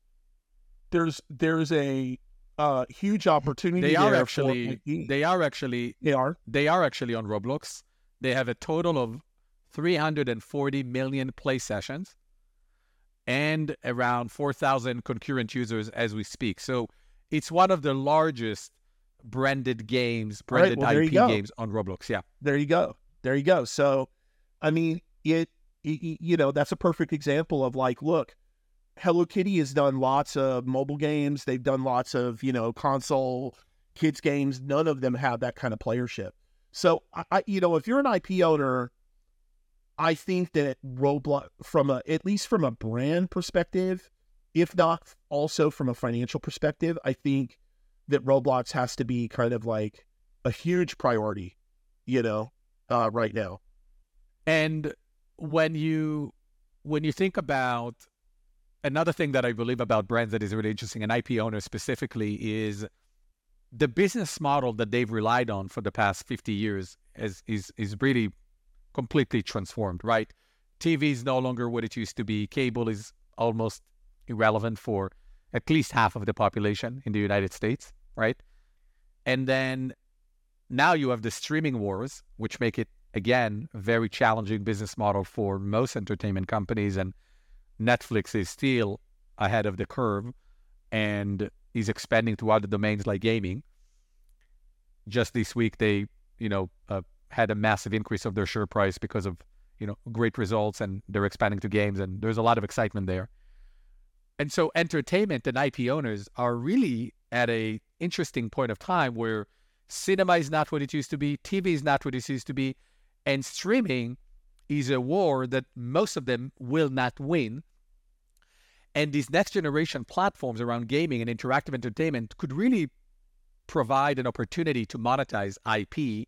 C: there's there's a uh, huge opportunity.
B: They are actually they are actually
C: they are
B: they are actually on Roblox. They have a total of 340 million play sessions and around 4,000 concurrent users as we speak. So it's one of the largest branded games,
C: All right,
B: branded
C: well,
B: IP games on Roblox. Yeah.
C: there you go. There you go. So i mean it, it you know that's a perfect example of like look hello kitty has done lots of mobile games. They've done lots of you know console kids games. None of them have that kind of playership. So i, I you know if you're an ip owner i think that roblox from a at least from a brand perspective if not also from a financial perspective i think that roblox has to be kind of like a huge priority you know uh, right now.
B: And when you when you think about another thing that I believe about brands that is really interesting and IP owners specifically is the business model that they've relied on for the past 50 years is is is really completely transformed, right? TV is no longer what it used to be. Cable is almost irrelevant for at least half of the population in the United States, right? And then now you have the streaming wars, which make it again a very challenging business model for most entertainment companies. And Netflix is still ahead of the curve and is expanding to other domains like gaming. Just this week, they you know uh, had a massive increase of their share price because of you know great results and they're expanding to games and there's a lot of excitement there. And so entertainment and IP owners are really at a interesting point of time where cinema is not what it used to be, TV is not what it used to be, and streaming is a war that most of them will not win. And these next generation platforms around gaming and interactive entertainment could really provide an opportunity to monetize IP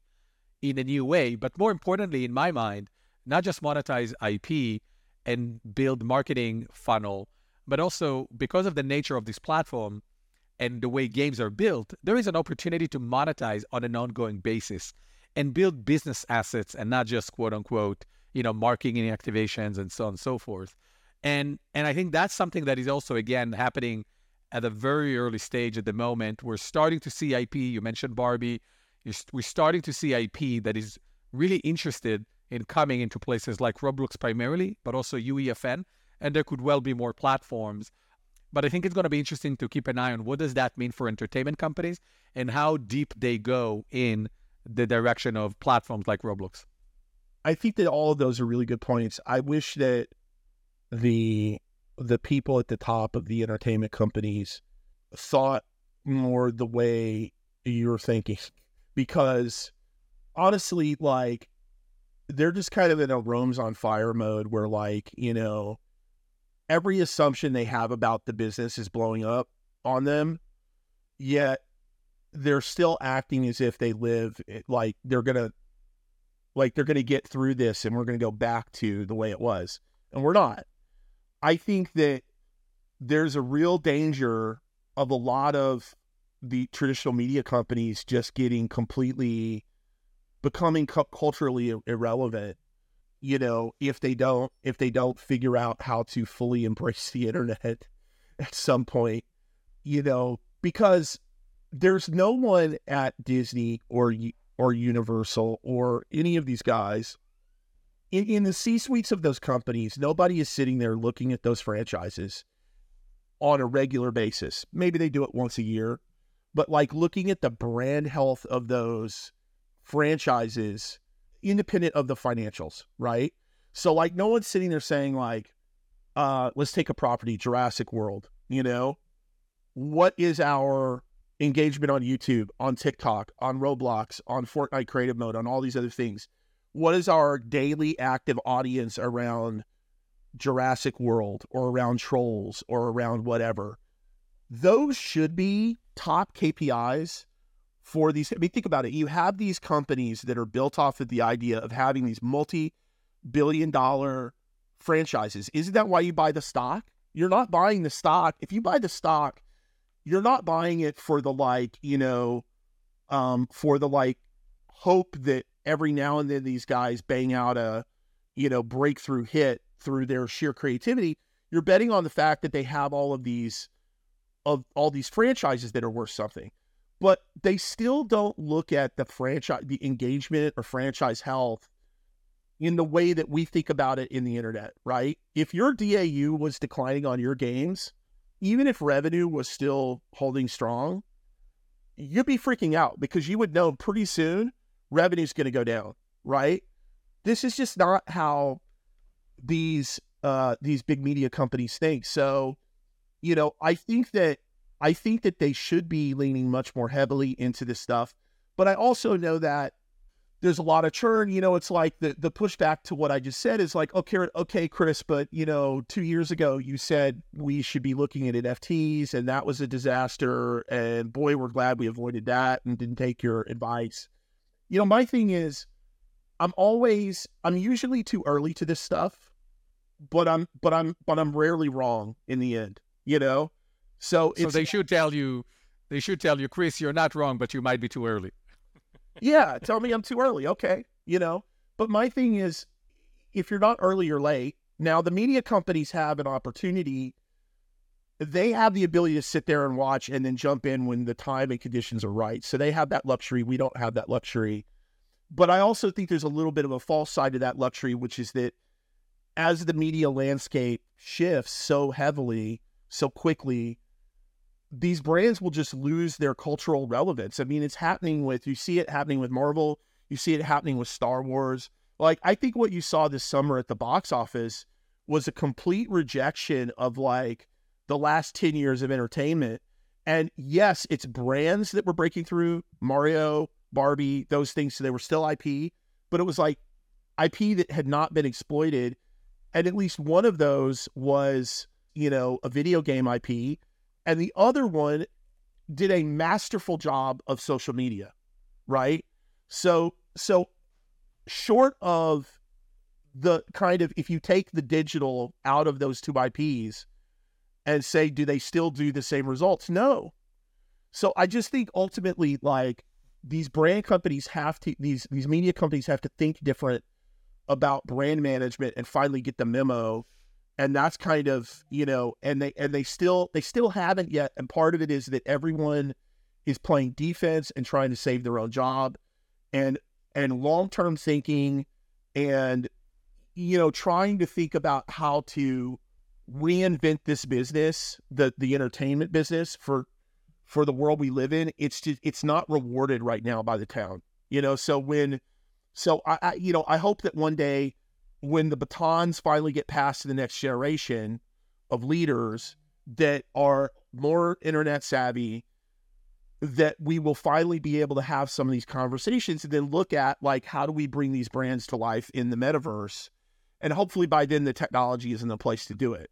B: in a new way. But more importantly, in my mind, not just monetize IP and build marketing funnel, but also because of the nature of this platform and the way games are built, there is an opportunity to monetize on an ongoing basis and build business assets and not just quote unquote, you know, marketing activations and so on and so forth. And and I think that's something that is also again happening at a very early stage at the moment. We're starting to see IP. You mentioned Barbie. We're starting to see IP that is really interested in coming into places like Roblox primarily, but also UEFN. And there could well be more platforms. But I think it's going to be interesting to keep an eye on what does that mean for entertainment companies and how deep they go in the direction of platforms like Roblox.
C: I think that all of those are really good points. I wish that the the people at the top of the entertainment companies thought more the way you're thinking because honestly like they're just kind of in a rome's on fire mode where like you know every assumption they have about the business is blowing up on them yet they're still acting as if they live eh, like they're gonna like they're gonna get through this and we're gonna go back to the way it was. And we're not. I think that there's a real danger of a lot of the traditional media companies just getting completely becoming culturally irrelevant you know if they don't if they don't figure out how to fully embrace the internet at some point you know because there's no one at Disney or or Universal or any of these guys in, in the C suites of those companies, nobody is sitting there looking at those franchises on a regular basis. Maybe they do it once a year, but like looking at the brand health of those franchises, independent of the financials, right? So like no one's sitting there saying like, uh, let's take a property, Jurassic World, you know, what is our engagement on YouTube, on TikTok, on Roblox, on Fortnite creative mode, on all these other things? what is our daily active audience around Jurassic World or around trolls or around whatever? Those should be top KPIs for these. I mean, think about it. You have these companies that are built off of the idea of having these multi billion dollar franchises. Isn't that why you buy the stock? You're not buying the stock. If you buy the stock, you're not buying it for the like, you know, um, for the like hope that every now and then these guys bang out a, you know, breakthrough hit through their sheer creativity. You're betting on the fact that they have all of these of all these franchises that are worth something. But they still don't look at the franchise the engagement or franchise health in the way that we think about it in the internet, right? If your DAU was declining on your games, even if revenue was still holding strong, you'd be freaking out because you would know pretty soon revenue's going to go down, right? This is just not how these uh, these big media companies think. So, you know, I think that I think that they should be leaning much more heavily into this stuff. But I also know that there's a lot of churn. You know, it's like the the pushback to what I just said is like, okay, okay, Chris, but you know, two years ago you said we should be looking at NFTs, and that was a disaster. And boy, we're glad we avoided that and didn't take your advice you know, my thing is, I'm always, I'm usually too early to this stuff, but I'm, but I'm, but I'm rarely wrong in the end. You know, so
B: so they should tell you, they should tell you, Chris, you're not wrong, but you might be too early.
C: yeah, tell me I'm too early. Okay, you know, but my thing is, if you're not early or late, now the media companies have an opportunity. They have the ability to sit there and watch and then jump in when the time and conditions are right. So they have that luxury. We don't have that luxury. But I also think there's a little bit of a false side to that luxury, which is that as the media landscape shifts so heavily, so quickly, these brands will just lose their cultural relevance. I mean, it's happening with, you see it happening with Marvel, you see it happening with Star Wars. Like, I think what you saw this summer at the box office was a complete rejection of like the last 10 years of entertainment. And yes, it's brands that were breaking through Mario, Barbie, those things. So they were still IP, but it was like IP that had not been exploited. And at least one of those was, you know, a video game IP. And the other one did a masterful job of social media, right? So, so short of the kind of, if you take the digital out of those two IPs and say, do they still do the same results? No. So I just think ultimately, like, these brand companies have to these these media companies have to think different about brand management and finally get the memo and that's kind of you know and they and they still they still haven't yet and part of it is that everyone is playing defense and trying to save their own job and and long-term thinking and you know trying to think about how to reinvent this business the the entertainment business for for the world we live in, it's just it's not rewarded right now by the town. You know, so when so I, I you know, I hope that one day when the batons finally get passed to the next generation of leaders that are more internet savvy, that we will finally be able to have some of these conversations and then look at like how do we bring these brands to life in the metaverse? And hopefully by then the technology is in the place to do it.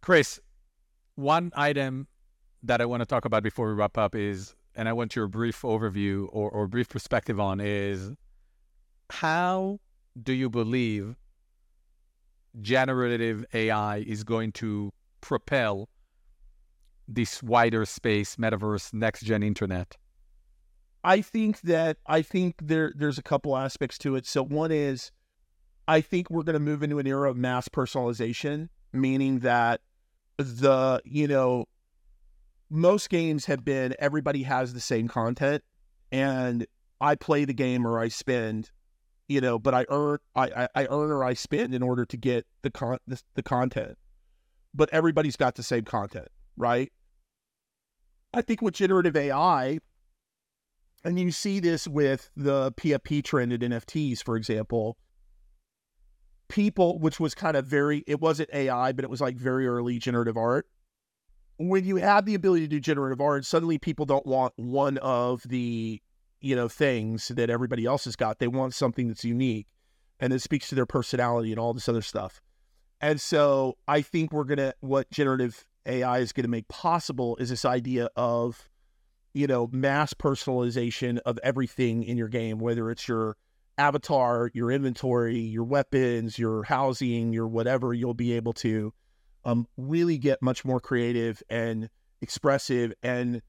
B: Chris one item that I want to talk about before we wrap up is, and I want your brief overview or, or brief perspective on is how do you believe generative AI is going to propel this wider space, metaverse, next gen internet?
C: I think that I think there there's a couple aspects to it. So one is I think we're going to move into an era of mass personalization, meaning that the, you know, most games have been everybody has the same content and I play the game or I spend, you know, but I earn I, I earn or I spend in order to get the con the, the content. But everybody's got the same content, right? I think with generative AI, and you see this with the PFP trend in NFTs, for example, people, which was kind of very, it wasn't AI, but it was like very early generative art when you have the ability to do generative art, suddenly people don't want one of the you know things that everybody else has got. They want something that's unique and that speaks to their personality and all this other stuff. And so I think we're gonna what generative AI is gonna make possible is this idea of you know mass personalization of everything in your game, whether it's your avatar, your inventory, your weapons, your housing, your whatever. You'll be able to um, really get much more creative and expressive and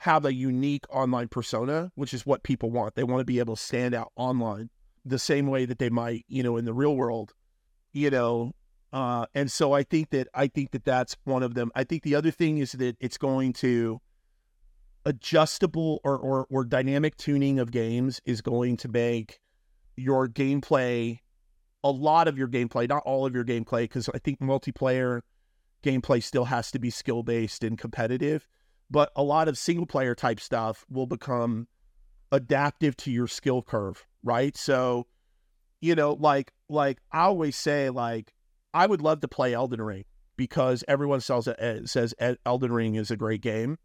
C: have a unique online persona, which is what people want. They want to be able to stand out online the same way that they might, you know, in the real world, you know. Uh, and so I think that I think that that's one of them. I think the other thing is that it's going to adjustable or, or, or dynamic tuning of games is going to make your gameplay a lot of your gameplay, not all of your gameplay, because I think multiplayer gameplay still has to be skill based and competitive, but a lot of single player type stuff will become adaptive to your skill curve, right? So, you know, like like I always say, like I would love to play Elden Ring because everyone eh, says it, says Elden Ring is a great game,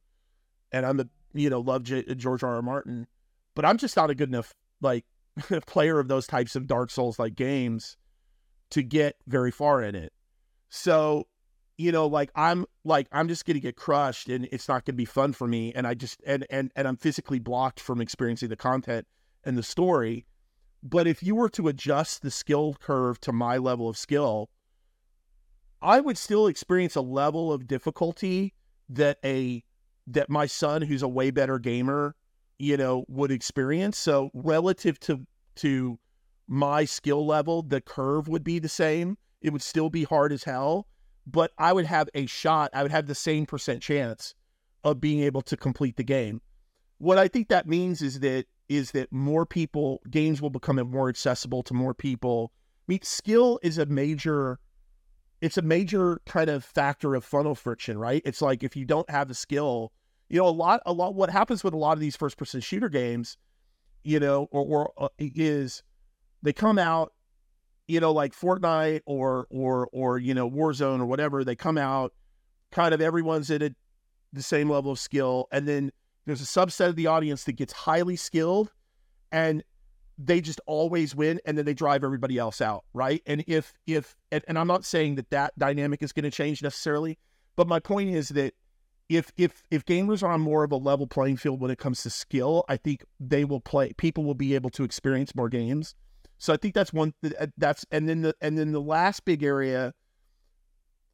C: and I'm a you know love J- George R. R. Martin, but I'm just not a good enough like player of those types of Dark Souls like games to get very far in it. So you know, like I'm like I'm just gonna get crushed and it's not gonna be fun for me. And I just and and and I'm physically blocked from experiencing the content and the story. But if you were to adjust the skill curve to my level of skill, I would still experience a level of difficulty that a that my son, who's a way better gamer, you know, would experience. So relative to to my skill level, the curve would be the same. It would still be hard as hell, but I would have a shot. I would have the same percent chance of being able to complete the game. What I think that means is that is that more people games will become more accessible to more people. I mean, skill is a major it's a major kind of factor of funnel friction, right? It's like if you don't have the skill, you know, a lot a lot what happens with a lot of these first person shooter games, you know, or, or uh, is they come out, you know, like Fortnite or or or you know Warzone or whatever. They come out, kind of everyone's at a, the same level of skill, and then there's a subset of the audience that gets highly skilled, and they just always win, and then they drive everybody else out, right? And if if and, and I'm not saying that that dynamic is going to change necessarily, but my point is that if if if gamers are on more of a level playing field when it comes to skill, I think they will play. People will be able to experience more games. So I think that's one. Uh, that's and then the and then the last big area.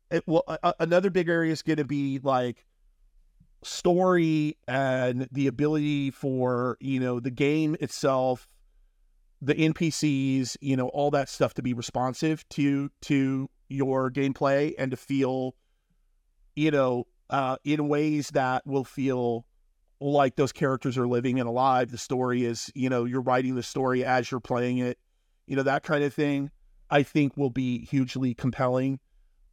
C: It, well, uh, another big area is going to be like story and the ability for you know the game itself, the NPCs, you know all that stuff to be responsive to to your gameplay and to feel, you know, uh, in ways that will feel like those characters are living and alive. The story is, you know, you're writing the story as you're playing it, you know, that kind of thing, I think will be hugely compelling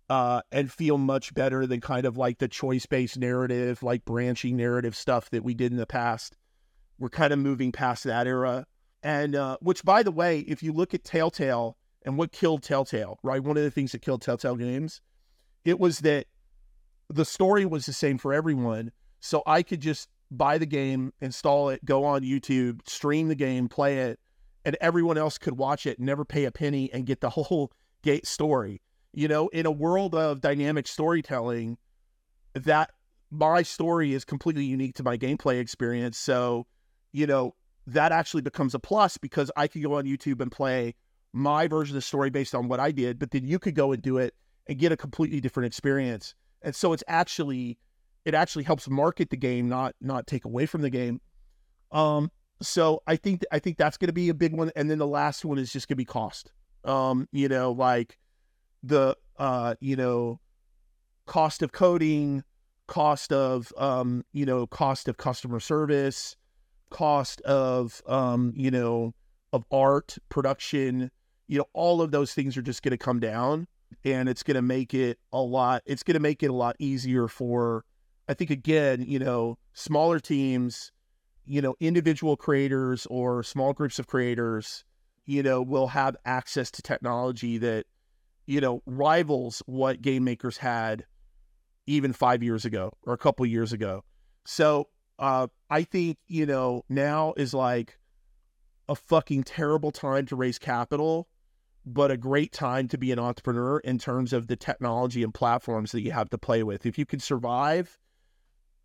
C: uh, and feel much better than kind of like the choice based narrative, like branching narrative stuff that we did in the past. We're kind of moving past that era. And uh, which, by the way, if you look at Telltale and what killed Telltale, right? One of the things that killed Telltale games, it was that the story was the same for everyone. So I could just buy the game, install it, go on YouTube, stream the game, play it, and everyone else could watch it, never pay a penny, and get the whole gate story. You know, in a world of dynamic storytelling, that my story is completely unique to my gameplay experience. So, you know, that actually becomes a plus because I could go on YouTube and play my version of the story based on what I did, but then you could go and do it and get a completely different experience and so it's actually it actually helps market the game, not not take away from the game. Um, so I think I think that's going to be a big one, and then the last one is just going to be cost. Um, you know, like the uh, you know, cost of coding, cost of um, you know, cost of customer service, cost of um, you know, of art production. You know, all of those things are just going to come down and it's going to make it a lot it's going to make it a lot easier for i think again you know smaller teams you know individual creators or small groups of creators you know will have access to technology that you know rivals what game makers had even 5 years ago or a couple years ago so uh i think you know now is like a fucking terrible time to raise capital but a great time to be an entrepreneur in terms of the technology and platforms that you have to play with. If you can survive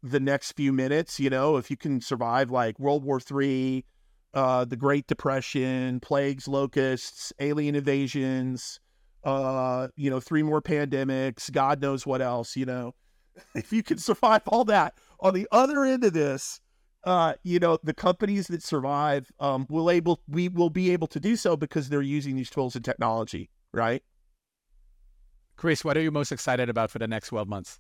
C: the next few minutes, you know, if you can survive like World War III, uh, the Great Depression, plagues, locusts, alien invasions, uh, you know, three more pandemics, God knows what else, you know. If you can survive all that on the other end of this, uh, you know, the companies that survive um, will able we will be able to do so because they're using these tools and technology, right?
B: Chris, what are you most excited about for the next 12 months?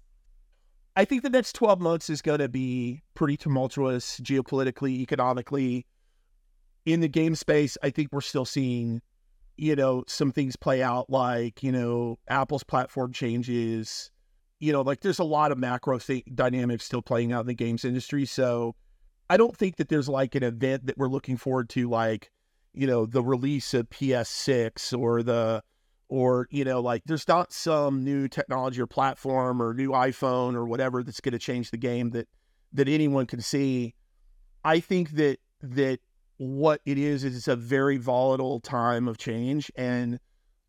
C: I think the next 12 months is going to be pretty tumultuous geopolitically, economically. In the game space, I think we're still seeing, you know, some things play out like, you know, Apple's platform changes. You know, like there's a lot of macro th- dynamics still playing out in the games industry. So, I don't think that there's like an event that we're looking forward to, like, you know, the release of PS6 or the, or, you know, like there's not some new technology or platform or new iPhone or whatever that's going to change the game that, that anyone can see. I think that, that what it is, is it's a very volatile time of change. And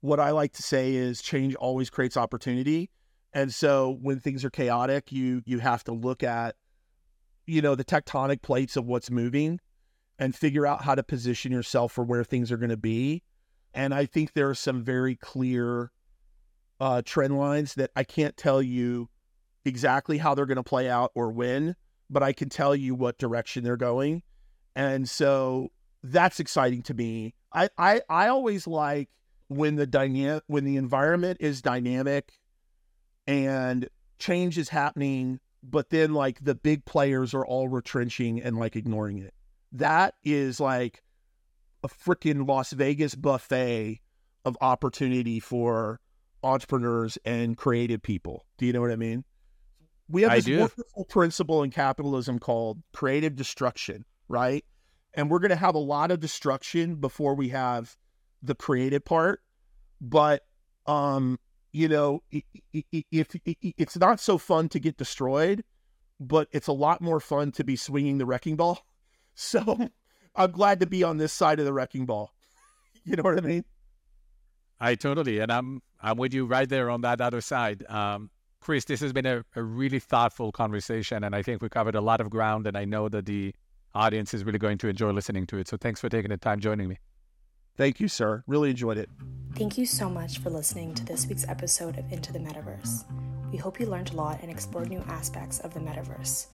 C: what I like to say is change always creates opportunity. And so when things are chaotic, you, you have to look at, you know, the tectonic plates of what's moving and figure out how to position yourself for where things are going to be. And I think there are some very clear uh, trend lines that I can't tell you exactly how they're going to play out or when, but I can tell you what direction they're going. And so that's exciting to me. I, I I always like when the dynamic when the environment is dynamic and change is happening, but then like the big players are all retrenching and like ignoring it. That is like a freaking Las Vegas buffet of opportunity for entrepreneurs and creative people. Do you know what I mean? We have this wonderful principle in capitalism called creative destruction, right? And we're going to have a lot of destruction before we have the creative part. But, um, you know, if i- i- it's not so fun to get destroyed, but it's a lot more fun to be swinging the wrecking ball. So I'm glad to be on this side of the wrecking ball. You know what I mean?
B: I totally, and I'm I'm with you right there on that other side. Um, Chris, this has been a, a really thoughtful conversation, and I think we covered a lot of ground, and I know that the audience is really going to enjoy listening to it. So thanks for taking the time joining me.
C: Thank you, sir. Really enjoyed it.
A: Thank you so much for listening to this week's episode of Into the Metaverse. We hope you learned a lot and explored new aspects of the metaverse.